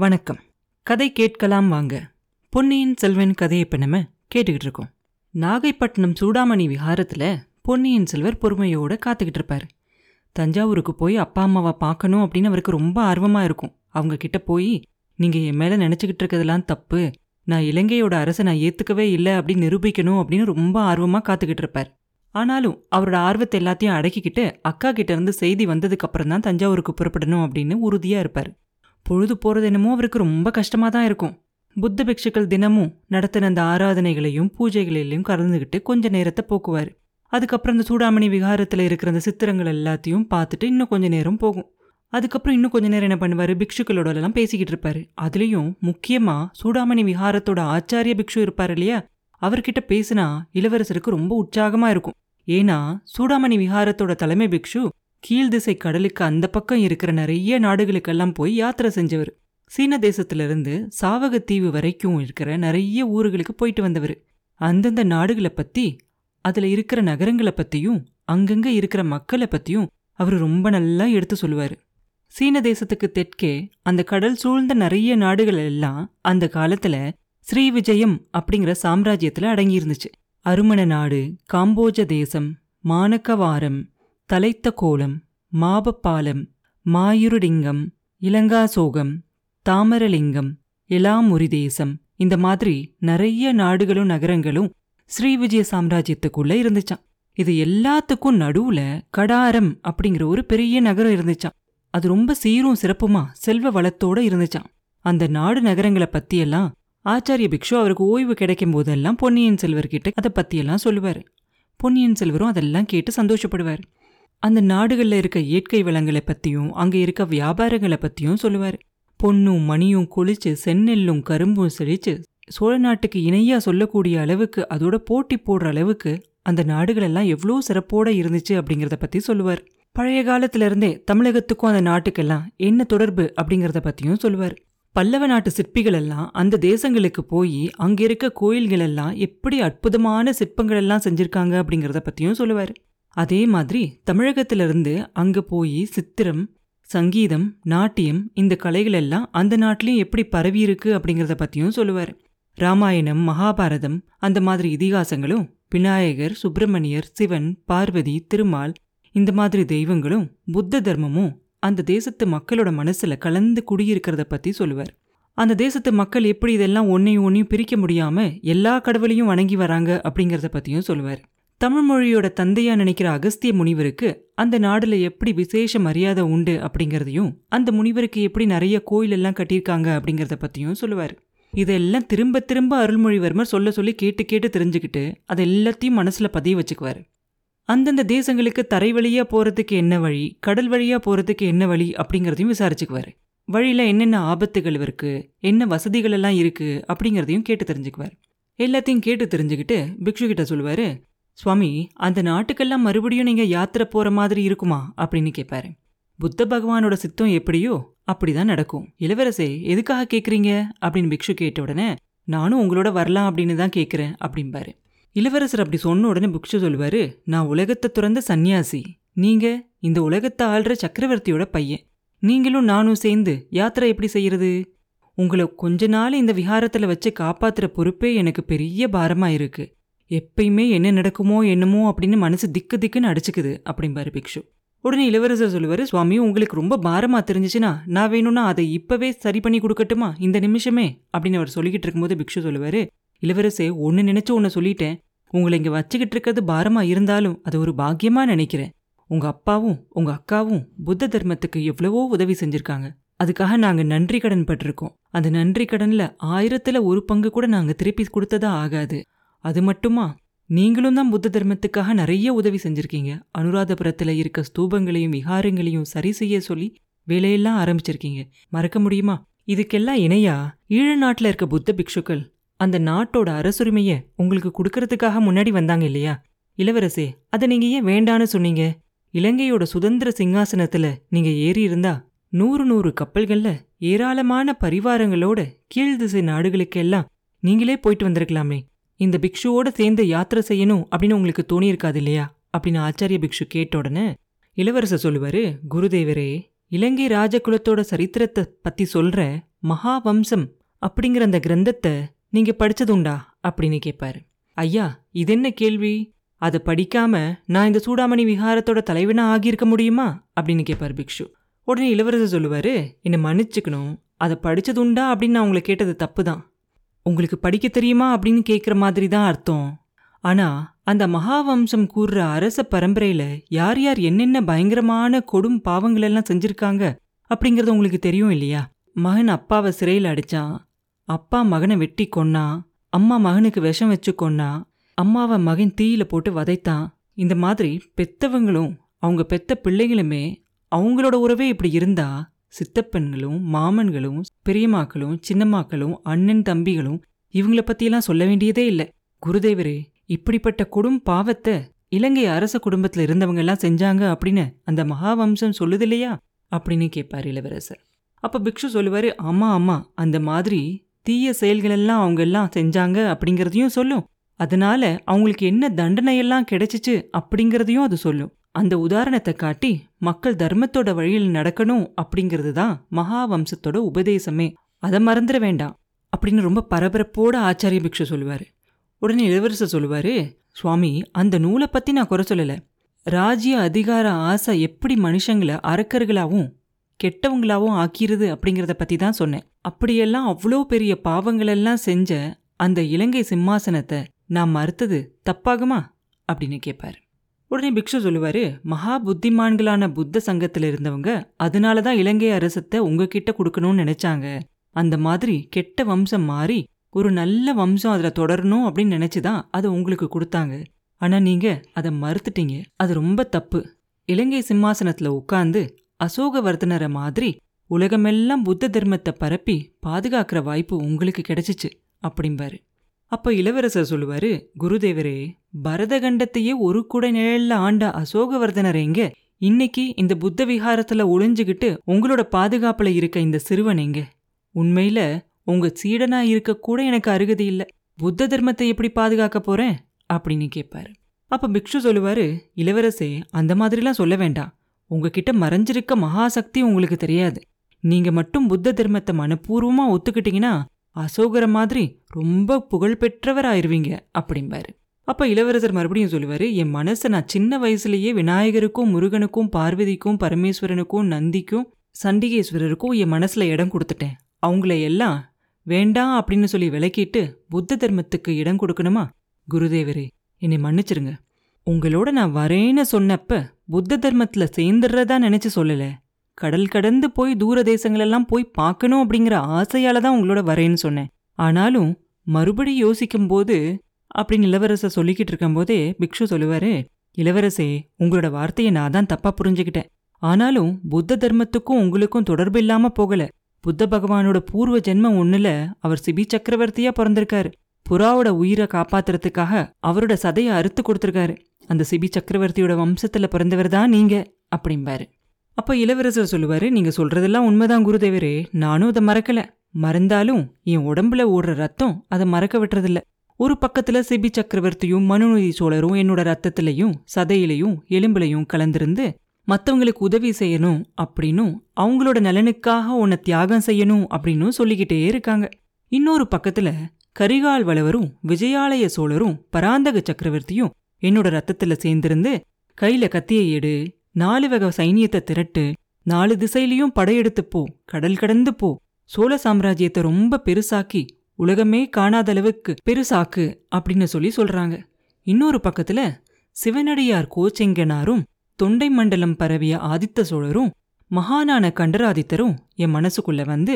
வணக்கம். கதை கேட்கலாம் வாங்க. பொன்னியின் செல்வன் கதையை இப்போ நம்ம கேட்டுக்கிட்டு இருக்கோம். நாகைப்பட்டினம் சூடாமணி விஹாரத்தில் பொன்னியின் செல்வர் பொறுமையோடு காத்துக்கிட்டு இருப்பார். தஞ்சாவூருக்கு போய் அப்பா அம்மாவை பார்க்கணும் அப்படின்னு அவருக்கு ரொம்ப ஆர்வமாக இருக்கும். அவங்க கிட்ட போய் நீங்கள் என் மேலே நினச்சிக்கிட்டு இருக்கிறதெல்லாம் தப்பு. நான் இலங்கையோட அரசை நான் ஏற்றுக்கவே இல்லை அப்படின்னு நிரூபிக்கணும் அப்படின்னு ரொம்ப ஆர்வமாக காத்துக்கிட்டு இருப்பார். ஆனாலும் அவரோட ஆர்வத்தை எல்லாத்தையும் அடக்கிக்கிட்டு அக்கா கிட்ட இருந்து செய்தி வந்ததுக்கு அப்புறம் தான் தஞ்சாவூருக்கு புறப்படணும் அப்படின்னு உறுதியாக இருப்பார். பொழுது போகிறது என்னமோ அவருக்கு ரொம்ப கஷ்டமா தான் இருக்கும். புத்த பிக்ஷுக்கள் தினமும் நடத்தின அந்த ஆராதனைகளையும் பூஜைகளிலையும் கலந்துக்கிட்டு கொஞ்ச நேரத்தை போக்குவார். அதுக்கப்புறம் இந்த சூடாமணி விகாரத்தில் இருக்கிற அந்த சித்திரங்கள் எல்லாத்தையும் பார்த்துட்டு இன்னும் கொஞ்ச நேரம் போகும். அதுக்கப்புறம் இன்னும் கொஞ்ச நேரம் என்ன பண்ணுவார்? பிக்ஷுக்களோட எல்லாம் பேசிக்கிட்டு இருப்பாரு. அதுலேயும் முக்கியமா சூடாமணி விஹாரத்தோட ஆச்சாரிய பிக்ஷு இருப்பார் இல்லையா? அவர்கிட்ட பேசினா இளவரசருக்கு ரொம்ப உற்சாகமா இருக்கும். ஏன்னா சூடாமணி விஹாரத்தோட தலைமை பிக்ஷு கீழ்திசை கடலுக்கு அந்த பக்கம் இருக்கிற நிறைய நாடுகளுக்கெல்லாம் போய் யாத்திரை செஞ்சவர். சீன தேசத்திலிருந்து சாவகத்தீவு வரைக்கும் இருக்கிற நிறைய ஊர்களுக்கு போயிட்டு வந்தவர். அந்தந்த நாடுகளை பத்தி அதுல இருக்கிற நகரங்களை பத்தியும் அங்கங்க இருக்கிற மக்களை பத்தியும் அவர் ரொம்ப நல்லா எடுத்து சொல்லுவாரு. சீன தேசத்துக்கு தெற்கே அந்த கடல் சூழ்ந்த நிறைய நாடுகள் எல்லாம் அந்த காலத்துல ஸ்ரீ விஜயம் அப்படிங்கிற சாம்ராஜ்யத்துல அடங்கியிருந்துச்சு. அருமண நாடு காம்போஜ தேசம் மானக்கவாரம் தலைத்த கோலம் மாபப்பாலம் மாயுருடிங்கம் இலங்காசோகம் தாமரலிங்கம் இலாமுரிதேசம். இந்த மாதிரி நிறைய நாடுகளும் நகரங்களும் ஸ்ரீ விஜய சாம்ராஜ்யத்துக்குள்ள இருந்துச்சான் இது எல்லாத்துக்கும் நடுவுல கடாரம் அப்படிங்கிற ஒரு பெரிய நகரம் இருந்துச்சான் அது ரொம்ப சீரும் சிறப்புமா செல்வ வளத்தோட இருந்துச்சான் அந்த நாடு நகரங்களை பத்தியெல்லாம் ஆச்சாரிய பிக்ஷு அவருக்கு ஓய்வு கிடைக்கும் போதெல்லாம் பொன்னியின் செல்வர்கிட்ட அதை பத்தியெல்லாம் சொல்லுவாரு. பொன்னியின் செல்வரும் அதெல்லாம் கேட்டு சந்தோஷப்படுவார். அந்த நாடுகளில் இருக்க இயற்கை வளங்களை பற்றியும் அங்கே இருக்க வியாபாரங்களை பற்றியும் சொல்லுவார். பொன்னும் மணியும் கொளிச்சு செந்நெல்லும் கரும்பும் செழித்து சோழ நாட்டுக்கு இணையாக சொல்லக்கூடிய அளவுக்கு அதோட போட்டி போடுற அளவுக்கு அந்த நாடுகளெல்லாம் எவ்வளோ சிறப்போட இருந்துச்சு அப்படிங்கிறத பற்றி சொல்லுவார். பழைய காலத்திலிருந்தே தமிழகத்துக்கும் அந்த நாட்டுக்கெல்லாம் என்ன தொடர்பு அப்படிங்கிறத பற்றியும் சொல்லுவார். பல்லவ நாட்டு சிற்பிகள் எல்லாம் அந்த தேசங்களுக்கு போய் அங்கே இருக்க கோயில்கள் எல்லாம் எப்படி அற்புதமான சிற்பங்கள் எல்லாம் செஞ்சுருக்காங்க அப்படிங்கிறத பற்றியும் சொல்லுவார். அதே மாதிரி தமிழகத்திலிருந்து அங்க போய் சித்திரம் சங்கீதம் நாட்டியம் இந்த கலைகள் எல்லாம் அந்த நாட்டிலையும் எப்படி பரவி இருக்கு அப்படிங்கிறத பத்தியும் சொல்லுவார். ராமாயணம் மகாபாரதம் அந்த மாதிரி இதிகாசங்களும் விநாயகர் சுப்பிரமணியர் சிவன் பார்வதி திருமால் இந்த மாதிரி தெய்வங்களும் புத்த தர்மமும் அந்த தேசத்து மக்களோட மனசுல கலந்து குடியிருக்கிறத பத்தி சொல்லுவார். அந்த தேசத்து மக்கள் எப்படி இதெல்லாம் ஒன்னையும் ஒன்னையும் பிரிக்க முடியாம எல்லா கடவுளையும் வணங்கி வராங்க அப்படிங்கறத பத்தியும் சொல்லுவார். தமிழ் மொழியோட தந்தையா நினைக்கிற அகஸ்திய முனிவருக்கு அந்த நாடுல எப்படி விசேஷ மரியாதை உண்டு அப்படிங்கறதையும் அந்த முனிவருக்கு எப்படி நிறைய கோயில் எல்லாம் கட்டியிருக்காங்க அப்படிங்கறத பத்தியும் சொல்லுவார். இதெல்லாம் திரும்ப திரும்ப அருள்மொழிவர்மர் சொல்ல சொல்லி கேட்டு கேட்டு தெரிஞ்சுக்கிட்டு அதை எல்லாத்தையும் மனசுல பதிய வச்சுக்குவாரு. அந்தந்த தேசங்களுக்கு தரை வழியா போறதுக்கு என்ன வழி கடல் வழியா போறதுக்கு என்ன வழி அப்படிங்கறதையும் விசாரிச்சுக்குவாரு. வழியில என்னென்ன ஆபத்துகள் இருக்கு என்ன வசதிகள் எல்லாம் இருக்கு அப்படிங்கிறதையும் கேட்டு தெரிஞ்சுக்குவார். எல்லாத்தையும் கேட்டு தெரிஞ்சுக்கிட்டு பிக்ஷு கிட்ட சொல்லுவாரு சுவாமி அந்த நாட்டுக்கெல்லாம் மறுபடியும் நீங்க யாத்திரை போற மாதிரி இருக்குமா? அப்படின்னு கேட்பாரு புத்த பகவானோட சித்தம் எப்படியோ அப்படிதான் நடக்கும். இளவரசே எதுக்காக கேட்குறீங்க அப்படின்னு பிக்ஷு கேட்ட உடனே நானும் உங்களோட வரலாம் அப்படின்னு தான் கேட்குறேன் அப்படிம்பாரு. இளவரசர் அப்படி சொன்ன உடனே பிக்ஷு சொல்லுவாரு நான் உலகத்தை துறந்த சன்னியாசி நீங்க இந்த உலகத்தை ஆள்ற சக்கரவர்த்தியோட பையன். நீங்களும் நானும் சேர்ந்து யாத்திரை எப்படி செய்யறது? உங்களை கொஞ்ச நாள் இந்த விஹாரத்துல வச்சு காப்பாத்துற பொறுப்பே எனக்கு பெரிய பாரமா இருக்கு. எப்பயுமே என்ன நடக்குமோ என்னமோ அப்படின்னு மனசு திக்கு திக்குன்னு அடிச்சுக்குது அப்படிம்பாரு பிக்ஷு. உடனே இளவரசர் சொல்லுவாரு சுவாமி உங்களுக்கு ரொம்ப பாரமா தெரிஞ்சிச்சுன்னா நான் வேணும்னா அதை இப்போவே சரி பண்ணி கொடுக்கட்டுமா? இந்த நிமிஷமே அப்படின்னு அவர் சொல்லிக்கிட்டு இருக்கும்போது பிக்ஷு சொல்லுவாரு இளவரசே ஒன்னு நினச்சி ஒன்று சொல்லிட்டேன். உங்களை இங்கே வச்சுக்கிட்டு இருக்கிறது பாரமா இருந்தாலும் அது ஒரு பாக்கியமா நினைக்கிறேன். உங்க அப்பாவும் உங்க அக்காவும் புத்த தர்மத்துக்கு எவ்வளவோ உதவி செஞ்சுருக்காங்க. அதுக்காக நாங்கள் நன்றி கடன் பட்டிருக்கோம். அந்த நன்றி கடன்ல ஆயிரத்துல ஒரு பங்கு கூட நாங்கள் திருப்பி கொடுத்ததா ஆகாது. அது மட்டுமா? நீங்களும் தான் புத்த தர்மத்துக்காக நிறைய உதவி செஞ்சிருக்கீங்க. அனுராதபுரத்துல இருக்க ஸ்தூபங்களையும் விகாரங்களையும் சரி செய்ய சொல்லி வேலையெல்லாம் ஆரம்பிச்சிருக்கீங்க. மறக்க முடியுமா? இதுக்கெல்லாம் இணையா? ஈழ நாட்டுல இருக்க புத்த பிக்ஷுக்கள் அந்த நாட்டோட அரசுரிமைய உங்களுக்கு கொடுக்கறதுக்காக முன்னாடி வந்தாங்க இல்லையா? இளவரசே அதை நீங்க ஏன் வேண்டான்னு சொன்னீங்க? இலங்கையோட சுதந்திர சிங்காசனத்துல நீங்க ஏறி இருந்தா நூறு நூறு கப்பல்கள்ல ஏராளமான பரிவாரங்களோட கீழ் திசை நாடுகளுக்கெல்லாம் நீங்களே போயிட்டு வந்திருக்கலாமே. இந்த பிக்ஷுவோட சேர்ந்து யாத்திரை செய்யணும் அப்படின்னு உங்களுக்கு தோணியிருக்காது இல்லையா அப்படின்னு ஆச்சாரிய பிக்ஷு கேட்ட உடனே இளவரசர் சொல்லுவாரு குருதேவரே இலங்கை ராஜகுலத்தோட சரித்திரத்தை பத்தி சொல்ற மகாவம்சம் அப்படிங்கிற அந்த கிரந்தத்தை நீங்க படிச்சதுண்டா? அப்படின்னு கேட்பாரு ஐயா இது என்ன கேள்வி? அதை படிக்காம நான் இந்த சூடாமணி விஹாரத்தோட தலைவனா ஆகியிருக்க முடியுமா? அப்படின்னு கேட்பாரு பிக்ஷு. உடனே இளவரசர் சொல்லுவாரு என்னை மன்னிச்சுக்கணும். அதை படிச்சதுண்டா? அப்படின்னு நான் உங்களை கேட்டது தப்பு தான் உங்களுக்கு படிக்க தெரியுமா அப்படின்னு கேட்குற மாதிரி தான் அர்த்தம். ஆனா அந்த மகாவம்சம் கூறுற அரச பரம்பரையில யார் யார் என்னென்ன பயங்கரமான கொடும் பாவங்களெல்லாம் செஞ்சுருக்காங்க செஞ்சிருக்காங்க அப்படிங்கறது உங்களுக்கு தெரியும் இல்லையா? மகன் அப்பாவை சிறையில் அடிச்சான். அப்பா மகனை வெட்டி கொன்னான் அம்மா மகனுக்கு விஷம் வச்சு கொன்னா அம்மாவை மகன் தீயில போட்டு வதைத்தான். இந்த மாதிரி பெத்தவங்களும் அவங்க பெத்த பிள்ளைகளுமே அவங்களோட உறவே இப்படி இருந்தா சித்தப்பெண்களும் மாமன்களும் பெரியம்மாக்களும் சின்னம்மாக்களும் அண்ணன் தம்பிகளும் இவங்கள பத்தியெல்லாம் சொல்ல வேண்டியதே இல்லை. குருதேவரே இப்படிப்பட்ட கொடும் பாவத்தை இலங்கை அரச குடும்பத்துல இருந்தவங்க எல்லாம் செஞ்சாங்க அப்படின்னு அந்த மகாவம்சம் சொல்லுது இல்லையா? அப்படின்னு கேட்பார் இளவரசர். அப்ப பிக்ஷு சொல்லுவாரு ஆமா ஆமா அந்த மாதிரி தீய செயல்களெல்லாம் அவங்க எல்லாம் செஞ்சாங்க அப்படிங்கிறதையும் சொல்லும். அதனால அவங்களுக்கு என்ன தண்டனையெல்லாம் கிடைச்சிச்சு அப்படிங்கிறதையும் அது சொல்லும். அந்த உதாரணத்தை காட்டி மக்கள் தர்மத்தோட வழியில் நடக்கணும் அப்படிங்கிறது தான் மகாவம்சத்தோட உபதேசமே. அதை மறந்துட வேண்டாம் அப்படின்னு ரொம்ப பரபரப்போட ஆச்சாரிய பிக்ஷு சொல்லுவாரு. உடனே இளவரசர் சொல்லுவாரு சுவாமி அந்த நூலை பத்தி நான் குறை சொல்லல. ராஜ்ய அதிகார ஆசை எப்படி மனுஷங்களை அரக்கர்களாவும் கெட்டவங்களாவும் ஆக்கிறது அப்படிங்கறத பத்தி தான் சொன்னேன். அப்படியெல்லாம் அவ்வளோ பெரிய பாவங்களெல்லாம் செஞ்ச அந்த இலங்கை சிம்மாசனத்தை நான் மறுத்தது தப்பாகுமா? அப்படின்னு கேட்பாரு உடனே பிக்ஷு சொல்லுவாரு மகா புத்திமான்களான புத்த சங்கத்துல இருந்தவங்க அதனால தான் இலங்கை அரசத்தை உங்ககிட்ட கொடுக்கணும்னு நினைச்சாங்க. அந்த மாதிரி கெட்ட வம்சம் மாறி ஒரு நல்ல வம்சம் அதுல தொடரணும் அப்படின்னு நினைச்சுதான் அதை உங்களுக்கு கொடுத்தாங்க. ஆனா நீங்க அதை மறுத்துட்டீங்க. அது ரொம்ப தப்பு. இலங்கை சிம்மாசனத்துல உட்கார்ந்து அசோகவர்தனரை மாதிரி உலகமெல்லாம் புத்த தர்மத்தை பரப்பி பாதுகாக்கிற வாய்ப்பு உங்களுக்கு கிடைச்சிச்சு அப்படிம்பாரு. அப்ப இளவரசர் சொல்லுவாரு குருதேவரே பரதகண்டத்தையே ஒரு குடை நிழல்ல ஆண்ட அசோகவர்தனர் எங்க? இன்னைக்கு இந்த புத்த விஹாரத்துல ஒளிஞ்சுகிட்டு உங்களோட பாதுகாப்புல இருக்க இந்த சிறுவன் எங்க? உண்மையில உங்க சீடனா இருக்க கூட எனக்கு அருகதி இல்ல. புத்த தர்மத்தை எப்படி பாதுகாக்க போறேன்? அப்படின்னு கேட்பாரு அப்ப பிக்ஷு சொல்லுவாரு இளவரசே அந்த மாதிரிலாம் சொல்ல வேண்டாம். உங்ககிட்ட மறைஞ்சிருக்க மகாசக்தி உங்களுக்கு தெரியாது. நீங்க மட்டும் புத்த தர்மத்தை மனப்பூர்வமா ஒத்துக்கிட்டீங்கன்னா அசோகர மாதிரி ரொம்ப புகழ்பெற்றவர் ஆயிருவீங்க அப்படிம்பாரு. அப்ப இளவரசர் மறுபடியும் சொல்லுவாரு என் மனசை நான் சின்ன வயசுலயே விநாயகருக்கும் முருகனுக்கும் பார்வதிக்கும் பரமேஸ்வரனுக்கும் நந்திக்கும் சண்டிகேஸ்வரருக்கும் என் மனசுல இடம் கொடுத்துட்டேன். அவங்கள எல்லாம் வேண்டாம் அப்படின்னு சொல்லி விலக்கிட்டு புத்த தர்மத்துக்கு இடம் கொடுக்கணுமா? குருதேவரே என்னை மன்னிச்சிருங்க. உங்களோட நான் வரேன்னு சொன்னப்ப புத்த தர்மத்துல சேர்ந்துடுறதா நினைச்சு சொல்லல. கடல் கடந்து போய் தூர தேசங்களெல்லாம் போய் பார்க்கணும் அப்படிங்கிற ஆசையால தான் உங்களோட வரேன்னு சொன்னேன். ஆனாலும் மறுபடி யோசிக்கும் போது அப்படின்னு இளவரசர் சொல்லிக்கிட்டு இருக்கும்போதே பிக்ஷு சொல்லுவாரு இளவரசே உங்களோட வார்த்தையை நான் தான் தப்பா புரிஞ்சுக்கிட்டேன். ஆனாலும் புத்த தர்மத்துக்கும் உங்களுக்கும் தொடர்பு இல்லாம போகல. புத்த பகவானோட பூர்வ ஜென்மம் ஒண்ணுல அவர் சிபி சக்கரவர்த்தியா பிறந்திருக்காரு. புறாவோட உயிரை காப்பாத்துறதுக்காக அவரோட சதையை அறுத்து கொடுத்துருக்காரு. அந்த சிபி சக்கரவர்த்தியோட வம்சத்துல பிறந்தவர் தான் நீங்க அப்படிம்பாரு. அப்ப இளவரசர் சொல்லுவாரு நீங்க சொல்றதெல்லாம் உண்மைதான் குருதேவரே. நானும் அதை மறக்கல. மறந்தாலும் என் உடம்புல ஓடுற ரத்தம் அதை மறக்க விட்டுறதில்ல. ஒரு பக்கத்துல சிபி சக்கரவர்த்தியும் மனுநீதி சோழரும் என்னோட ரத்தத்திலையும் சதையிலையும் எலும்புலையும் கலந்திருந்து மத்தவங்களுக்கு உதவி செய்யணும் அப்படின்னும் அவங்களோட நலனுக்காக உன்னை தியாகம் செய்யணும் அப்படின்னும் சொல்லிக்கிட்டே இருக்காங்க. இன்னொரு பக்கத்துல கரிகால் வளவரும் விஜயாலய சோழரும் பராந்தக சக்கரவர்த்தியும் என்னோட ரத்தத்துல சேர்ந்திருந்து கையில கத்தியை எடு நாலு வகை சைனியத்தை திரட்டு நாலு திசையிலையும் படையெடுத்து போ கடல் கடந்து போ. சோழ சாம்ராஜ்யத்தை ரொம்ப பெருசாக்கி உலகமே காணாத அளவுக்கு பெருசாக்கு அப்படின்னு சொல்லி சொல்றாங்க. இன்னொரு பக்கத்துல சிவனடியார் கோச்செங்கனாரும் தொண்டை மண்டலம் பரவிய ஆதித்த சோழரும் மகானான கண்டராதித்தரும் என் மனசுக்குள்ள வந்து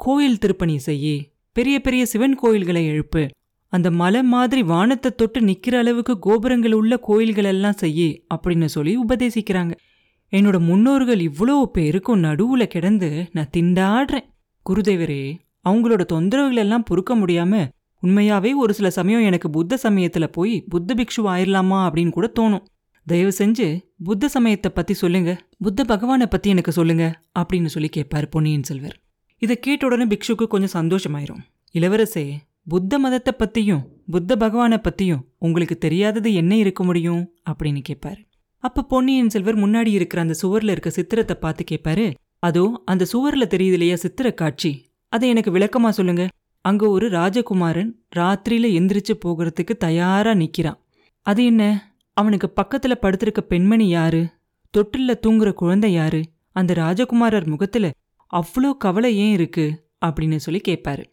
கோயில் திருப்பணி செய்யி பெரிய பெரிய சிவன் கோயில்களை எழுப்பு அந்த மலை மாதிரி வானத்தை தொட்டு நிக்கிற அளவுக்கு கோபுரங்கள் உள்ள கோயில்கள் எல்லாம் செய்யி அப்படின்னு சொல்லி உபதேசிக்கிறாங்க. என்னோட முன்னோர்கள் இவ்வளோ பேருக்கும் நடுவுல கிடந்து நான் திண்டாடுறேன். குருதேவரே அவங்களோட தொந்தரவுகள் எல்லாம் பொறுக்க முடியாம உண்மையாவே ஒரு சில சமயம் எனக்கு புத்த சமயத்துல போய் புத்த பிக்ஷு ஆயிரலாமா அப்படின்னு கூட தோணும். தயவு செஞ்சு புத்த சமயத்தை பத்தி சொல்லுங்க. புத்த பகவானை பத்தி எனக்கு சொல்லுங்க அப்படின்னு சொல்லி கேட்பாரு பொன்னியின் செல்வர். இதை கேட்ட உடனே பிக்ஷுக்கு கொஞ்சம் சந்தோஷமாயிரும். இளவரசே புத்த மதத்தை பத்தியும் புத்த பகவானை பத்தியும் உங்களுக்கு தெரியாதது என்ன இருக்க முடியும்? அப்படின்னு கேட்பாரு அப்ப பொன்னியின் செல்வர் முன்னாடி இருக்கிற அந்த சுவர்ல இருக்க சித்திரத்தை பார்த்து கேட்பாரு அதோ அந்த சுவர்ல தெரியுது இல்லையா சித்திர காட்சி? அதை எனக்கு விளக்கமா சொல்லுங்க. அங்க ஒரு ராஜகுமாரன் ராத்திரியில எந்திரிச்சு போகிறதுக்கு தயாரா நிக்கிறான். அது என்ன? அவனுக்கு பக்கத்துல படுத்திருக்க பெண்மணி யாரு? தொட்டில்ல தூங்குற குழந்தை யாரு? அந்த ராஜகுமாரர் முகத்துல அவ்வளோ கவலை ஏன் இருக்கு? அப்படின்னு சொல்லி கேட்பாரு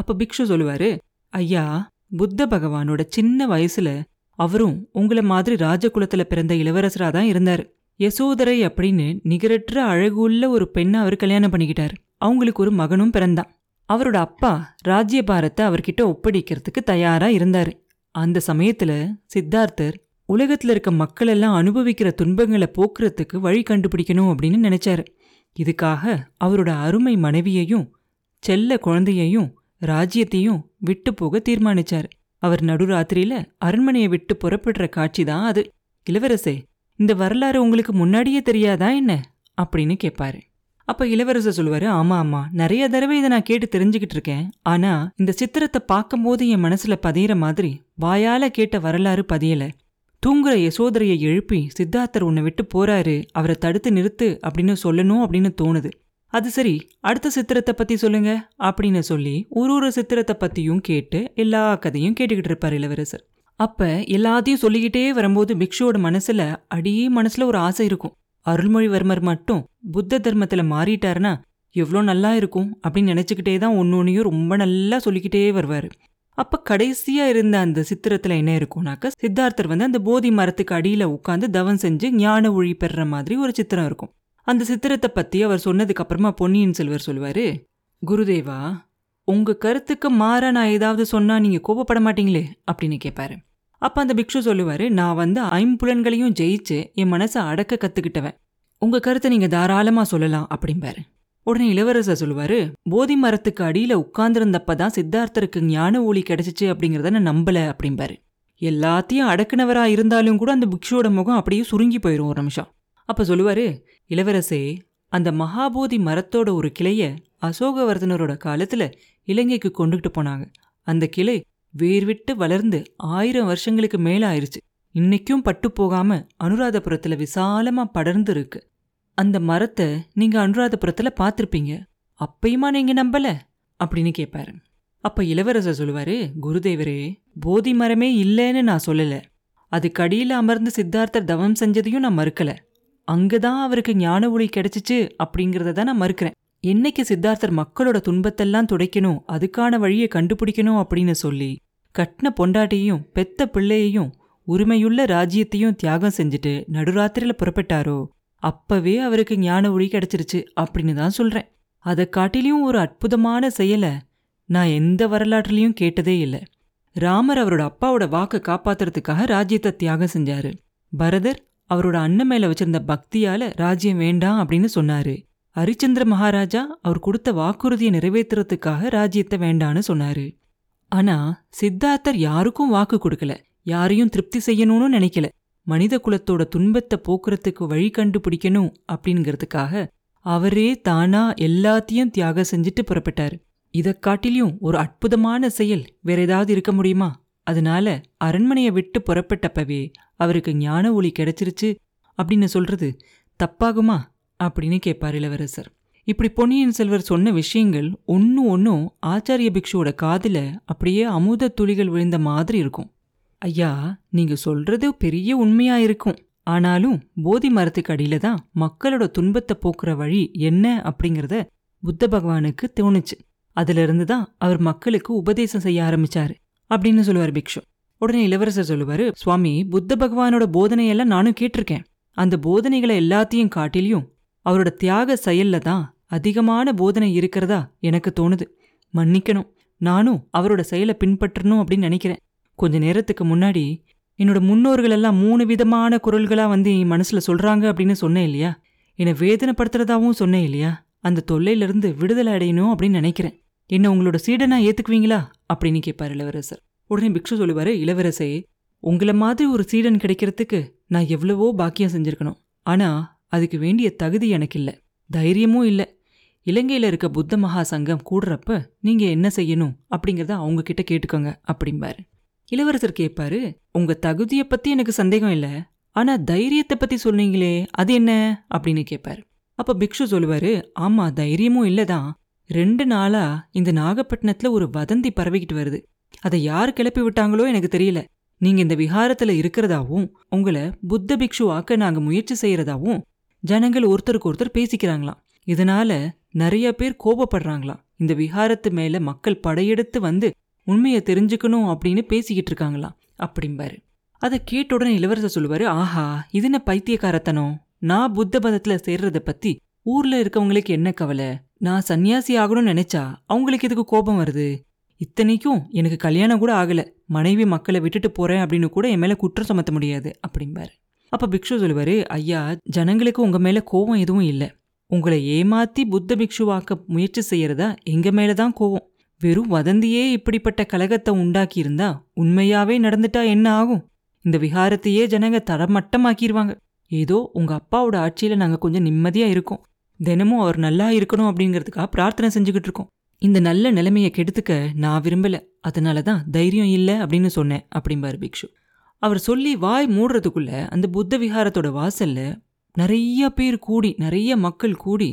அப்ப பிக்ஷு சொல்லுவாரு ஐயா புத்த பகவானோட சின்ன வயசுல அவரும் உங்கள மாதிரி ராஜகுலத்துல பிறந்த இளவரசரா தான் இருந்தாரு. யசோதரை அப்படின்னு நிகரற்ற அழகு உள்ள ஒரு பெண்ணை அவர் கல்யாணம் பண்ணிக்கிட்டாரு. அவங்களுக்கு ஒரு மகனும் பிறந்தான். அவரோட அப்பா ராஜ்யபாரத்தை அவர்கிட்ட ஒப்படைக்கிறதுக்கு தயாரா இருந்தாரு. அந்த சமயத்துல சித்தார்த்தர் உலகத்துல இருக்க மக்கள் எல்லாம் அனுபவிக்கிற துன்பங்களை போக்குறதுக்கு வழி கண்டுபிடிக்கணும் அப்படின்னு நினைச்சாரு. இதுக்காக அவரோட அருமை மனைவியையும் செல்ல குழந்தையையும் ராஜ்யத்தையும் விட்டு போக தீர்மானிச்சார். அவர் நடுராத்திரியில அரண்மனையை விட்டு புறப்படுற காட்சி தான் அது. இளவரசே இந்த வரலாறு உங்களுக்கு முன்னாடியே தெரியாதா என்ன? அப்படின்னு கேட்பாரு அப்ப இளவரசர் சொல்லுவாரு ஆமா ஆமா நிறைய தடவை இதை நான் கேட்டு தெரிஞ்சுக்கிட்டு இருக்கேன். ஆனா இந்த சித்திரத்தை பார்க்கும்போது என் மனசுல பதியிற மாதிரி வாயால கேட்ட வரலாறு பதியல. தூங்குற யசோதரையை எழுப்பி சித்தார்த்தர் உன்னை விட்டு போறாரு. அவரை தடுத்து நிறுத்து அப்படின்னு சொல்லணும் அப்படின்னு தோணுது. அது சரி அடுத்த சித்திரத்தை பத்தி சொல்லுங்க அப்படின்னு சொல்லி ஒரு ஒரு சித்திரத்தை பத்தியும் கேட்டு எல்லா கதையும் கேட்டுக்கிட்டு இருப்பார் இளவரசர். அப்ப எல்லாத்தையும் சொல்லிக்கிட்டே வரும்போது பிக்ஷுவோட மனசுல அடியே மனசுல ஒரு ஆசை இருக்கும். அருள்மொழிவர்மர் மட்டும் புத்த தர்மத்துல மாறிட்டாருன்னா எவ்வளோ நல்லா இருக்கும் அப்படின்னு நினைச்சுக்கிட்டே தான் ஒன்னொன்னையும் ரொம்ப நல்லா சொல்லிக்கிட்டே வருவார். அப்ப கடைசியா இருந்த அந்த சித்திரத்துல என்ன இருக்கும்னாக்க சித்தார்த்தர் வந்து அந்த போதி மரத்துக்கு அடியில உட்காந்து தவம் செஞ்சு ஞான ஒழி பெறுற மாதிரி ஒரு சித்திரம் இருக்கும். அந்த சித்திரத்தை பற்றி அவர் சொன்னதுக்கு அப்புறமா பொன்னியின் செல்வர் சொல்லுவார் குருதேவா உங்கள் கருத்துக்கு மாற நான் ஏதாவது சொன்னால் நீங்கள் கோபப்பட மாட்டீங்களே அப்படின்னு கேட்பாரு அப்போ அந்த பிக்ஷு சொல்லுவார் நான் வந்து ஐம்புலன்களையும் ஜெயிச்சு என் மனசை அடக்க கற்றுக்கிட்டவன் உங்கள் கருத்தை நீங்கள் தாராளமாக சொல்லலாம் அப்படிம்பாரு. உடனே இளவரசர் சொல்லுவார் போதி மரத்துக்கு அடியில் உட்கார்ந்துருந்தப்ப தான் சித்தார்த்தருக்கு ஞான ஒளி கிடைச்சிச்சு அப்படிங்கிறத நான் நம்பல அப்படிம்பாரு. எல்லாத்தையும் அடக்குனவராக இருந்தாலும் கூட அந்த பிக்ஷுவோட முகம் அப்படியே சுருங்கி போயிடும் ஒரு நிமிஷம். அப்ப சொல்லுவாரு இளவரசே அந்த மகாபோதி மரத்தோட ஒரு கிளைய அசோகவர்தனரோட காலத்துல இலங்கைக்கு கொண்டுகிட்டு போனாங்க. அந்த கிளை வேர் விட்டு வளர்ந்து ஆயிரம் வருஷங்களுக்கு மேல ஆயிருச்சு. இன்னைக்கும் பட்டு போகாம அனுராதபுரத்துல விசாலமா படர்ந்து இருக்கு. அந்த மரத்தை நீங்க அனுராதபுரத்துல பார்த்துருப்பீங்க. அப்பயுமா நீங்க நம்பல? அப்படின்னு கேட்பாரு அப்ப இளவரசர் சொல்லுவாரு குருதேவரே போதி மரமே இல்லைன்னு நான் சொல்லல. அதுக்கடியில அமர்ந்து சித்தார்த்தர் தவம் செஞ்சதையும் நான் மறுக்கல. அங்கதான் அவருக்கு ஞான ஒளி கிடைச்சிச்சு அப்படிங்கிறத தான் நான் மறுக்கிறேன். என்னைக்கு சித்தார்த்தர் மக்களோட துன்பத்தெல்லாம் துடைக்கணும் அதுக்கான வழியை கண்டுபிடிக்கணும் அப்படின்னு சொல்லி கட்டின பொண்டாட்டியையும் பெத்த பிள்ளையையும் உரிமையுள்ள ராஜ்யத்தையும் தியாகம் செஞ்சுட்டு நடுராத்திரியில புறப்பட்டாரோ அப்பவே அவருக்கு ஞான ஒளி கிடைச்சிருச்சு அப்படின்னு தான் சொல்றேன். அதை காட்டிலையும் ஒரு அற்புதமான செயலை நான் எந்த வரலாற்றுலயும் கேட்டதே இல்லை. ராமர் அவரோட அப்பாவோட வாக்கை காப்பாத்துறதுக்காக ராஜ்யத்தை தியாகம் செஞ்சாரு. பரதர் அவரோட அண்ணன் மேல வச்சிருந்த பக்தியால ராஜ்யம் வேண்டாம் அப்படின்னு சொன்னாரு. ஹரிச்சந்திர மகாராஜா அவர் கொடுத்த வாக்குறுதியை நிறைவேற்றுறதுக்காக ராஜ்யத்தை வேண்டான்னு சொன்னாரு. ஆனா சித்தார்த்தர் யாருக்கும் வாக்கு கொடுக்கல. யாரையும் திருப்தி செய்யணும்னு நினைக்கல. மனித குலத்தோட துன்பத்தை போக்குறதுக்கு வழி கண்டுபிடிக்கணும் அப்படிங்கிறதுக்காக அவரே தானா எல்லாத்தையும் தியாகம் செஞ்சுட்டு புறப்பட்டாரு. இதை காட்டிலையும் ஒரு அற்புதமான செயல் வேற ஏதாவது இருக்க முடியுமா? அதனால அரண்மனையை விட்டு புறப்பட்டப்பவே அவருக்கு ஞான ஒளி கிடைச்சிருச்சு அப்படின்னு சொல்றது தப்பாகுமா அப்படின்னு கேட்பார் இளவரசர். இப்படி பொன்னியின் செல்வர் சொன்ன விஷயங்கள் ஒன்னும் ஒன்னும் ஆச்சாரிய பிக்ஷுவோட காதுல அப்படியே அமுத துளிகள் விழுந்த மாதிரி இருக்கும். ஐயா நீங்க சொல்றது பெரிய உண்மையா இருக்கும். ஆனாலும் போதி மரத்துக்கு அடியில தான் மக்களோட துன்பத்தை போக்குற வழி என்ன அப்படிங்கறத புத்த பகவானுக்கு தோணுச்சு. அதுல இருந்து தான் அவர் மக்களுக்கு உபதேசம் செய்ய ஆரம்பிச்சாரு. அப்படின்னு சொல்லுவார் பிக்ஷு. உடனே இளவரசர் சொல்லுவாரு சுவாமி புத்த பகவானோட போதனையெல்லாம் நானும் கேட்டிருக்கேன். அந்த போதனைகளை எல்லாத்தையும் காட்டிலையும் அவரோட தியாக செயல்ல தான் அதிகமான போதனை இருக்கிறதா எனக்கு தோணுது. மன்னிக்கணும். நானும் அவரோட செயலை பின்பற்றணும் அப்படின்னு நினைக்கிறேன். கொஞ்ச நேரத்துக்கு முன்னாடி என்னோட முன்னோர்கள் எல்லாம் மூணு விதமான குரல்களா வந்து என் மனசுல சொல்றாங்க அப்படின்னு சொன்னேன் இல்லையா? என்னை வேதனைப்படுத்துறதாவும் சொன்னேன் இல்லையா? அந்த தொல்லையிலிருந்து விடுதலை அடையணும் அப்படின்னு நினைக்கிறேன். என்ன உங்களோட சீடனா ஏத்துக்குவீங்களா? அப்படின்னு கேட்பார் இளவரசர். உடனே பிக்ஷு சொல்லுவார் இளவரசே உங்களை மாதிரி ஒரு சீடன் கிடைக்கிறதுக்கு நான் எவ்வளவோ பாக்கியம் செஞ்சுருக்கணும். ஆனால் அதுக்கு வேண்டிய தகுதி எனக்கு இல்லை தைரியமும் இல்லை. இலங்கையில் இருக்க புத்த மகா சங்கம் கூடுறப்ப நீங்கள் என்ன செய்யணும் அப்படிங்கிறத அவங்க கிட்ட கேட்டுக்கோங்க அப்படிம்பாரு. இளவரசர் கேட்பாரு உங்கள் தகுதியை பற்றி எனக்கு சந்தேகம் இல்லை. ஆனால் தைரியத்தை பற்றி சொன்னீங்களே அது என்ன? அப்படின்னு கேட்பாரு அப்போ பிக்ஷு சொல்லுவார் ஆமாம் தைரியமும் இல்லை தான் ரெண்டு நாளா இந்த நாகப்பட்டினத்துல ஒரு வதந்தி பரவிக்கிட்டு வருது. அதை யார் கிளப்பி விட்டாங்களோ எனக்கு தெரியல. நீங்க இந்த விஹாரத்துல இருக்கிறதாவும் உங்களை புத்த பிக்ஷு ஆக்க நாங்க முயற்சி செய்யறதாவும் ஜனங்கள் ஒருத்தருக்கு ஒருத்தர் பேசிக்கிறாங்களாம். இதனால நிறைய பேர் கோபப்படுறாங்களாம். இந்த விஹாரத்து மேல மக்கள் படையெடுத்து வந்து உண்மையை தெரிஞ்சுக்கணும் அப்படின்னு பேசிக்கிட்டு இருக்காங்களாம். அப்படிம்பாரு. அதை கேட்ட உடனே இளவரசர் சொல்லுவாரு ஆஹா இது என்ன பைத்தியக்காரத்தனம்? நான் புத்த மதத்துல சேர்றத பத்தி ஊர்ல இருக்கவங்களுக்கு என்ன கவலை? நான் சன்னியாசி ஆகணும்னு நினைச்சா அவங்களுக்கு எதுக்கு கோபம் வருது? இத்தனைக்கும் எனக்கு கல்யாணம் கூட ஆகலை. மனைவி மக்களை விட்டுட்டு போறேன் அப்படின்னு கூட என் மேல குற்றம் சுமத்த முடியாது அப்படிம்பாரு. அப்ப பிக்ஷு சொல்லுவாரு ஐயா ஜனங்களுக்கு உங்க மேல கோபம் எதுவும் இல்லை. உங்களை ஏமாத்தி புத்த பிக்ஷுவாக்க முயற்சி செய்யறதா எங்க மேலதான் கோவம் வெறும் வதந்தியே இப்படிப்பட்ட கலகத்தை உண்டாக்கியிருந்தா உண்மையாகவே உண்மையாவே நடந்துட்டா என்ன ஆகும்? இந்த விஹாரத்தையே ஜனங்க தரமட்டமாக்கிடுவாங்க ஏதோ உங்க அப்பாவோட ஆட்சியில நாங்க கொஞ்சம் நிம்மதியா இருக்கோம். தினமும் அவர் நல்லா இருக்கணும் அப்படிங்கிறதுக்காக பிரார்த்தனை செஞ்சுக்கிட்டு இருக்கோம். இந்த நல்ல நிலைமையை கெடுத்துக்க நான் விரும்பல. அதனால தான் தைரியம் இல்லை அப்படின்னு சொன்னேன் அப்படிம்பாரு பிக்ஷு. அவர் சொல்லி வாய் மூடுறதுக்குள்ள அந்த புத்த விஹாரத்தோட வாசல்ல நிறைய பேர் கூடி நிறைய மக்கள் கூடி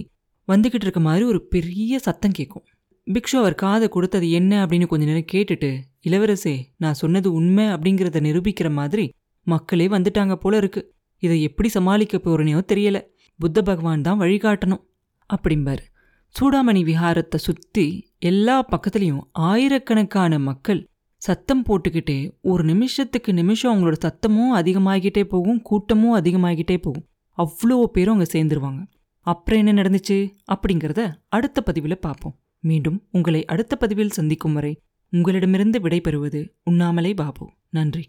வந்துகிட்டு இருக்க மாதிரி ஒரு பெரிய சத்தம் கேட்கும் பிக்ஷு அவர் காதை கொடுத்தது என்ன அப்படின்னு கொஞ்ச நேரம் கேட்டுட்டு இளவரசே நான் சொன்னது உண்மை அப்படிங்கிறத நிரூபிக்கிற மாதிரி மக்களே வந்துட்டாங்க போல இருக்கு. இதை எப்படி சமாளிக்க போறனையோ தெரியல. புத்த பகவான் தான் வழிகாட்டணும். அப்படிம்பாரு. சூடாமணி விஹாரத்தை சுத்தி எல்லா பக்கத்துலயும் ஆயிரக்கணக்கான மக்கள் சத்தம் போட்டுக்கிட்டே ஒரு நிமிஷத்துக்கு நிமிஷம் அவங்களோட சத்தமும் அதிகமாகிட்டே போகும் கூட்டமும் அதிகமாகிட்டே போகும். அவ்வளோ பேரும் அங்கே சேர்ந்துருவாங்க. அப்புறம் என்ன நடந்துச்சு? அப்படிங்கிறத அடுத்த பதிவில் பார்ப்போம். மீண்டும் உங்களை அடுத்த பதிவில் சந்திக்கும் வரை உங்களிடமிருந்து விடைபெறுவது உண்ணாமலே பாபு. நன்றி.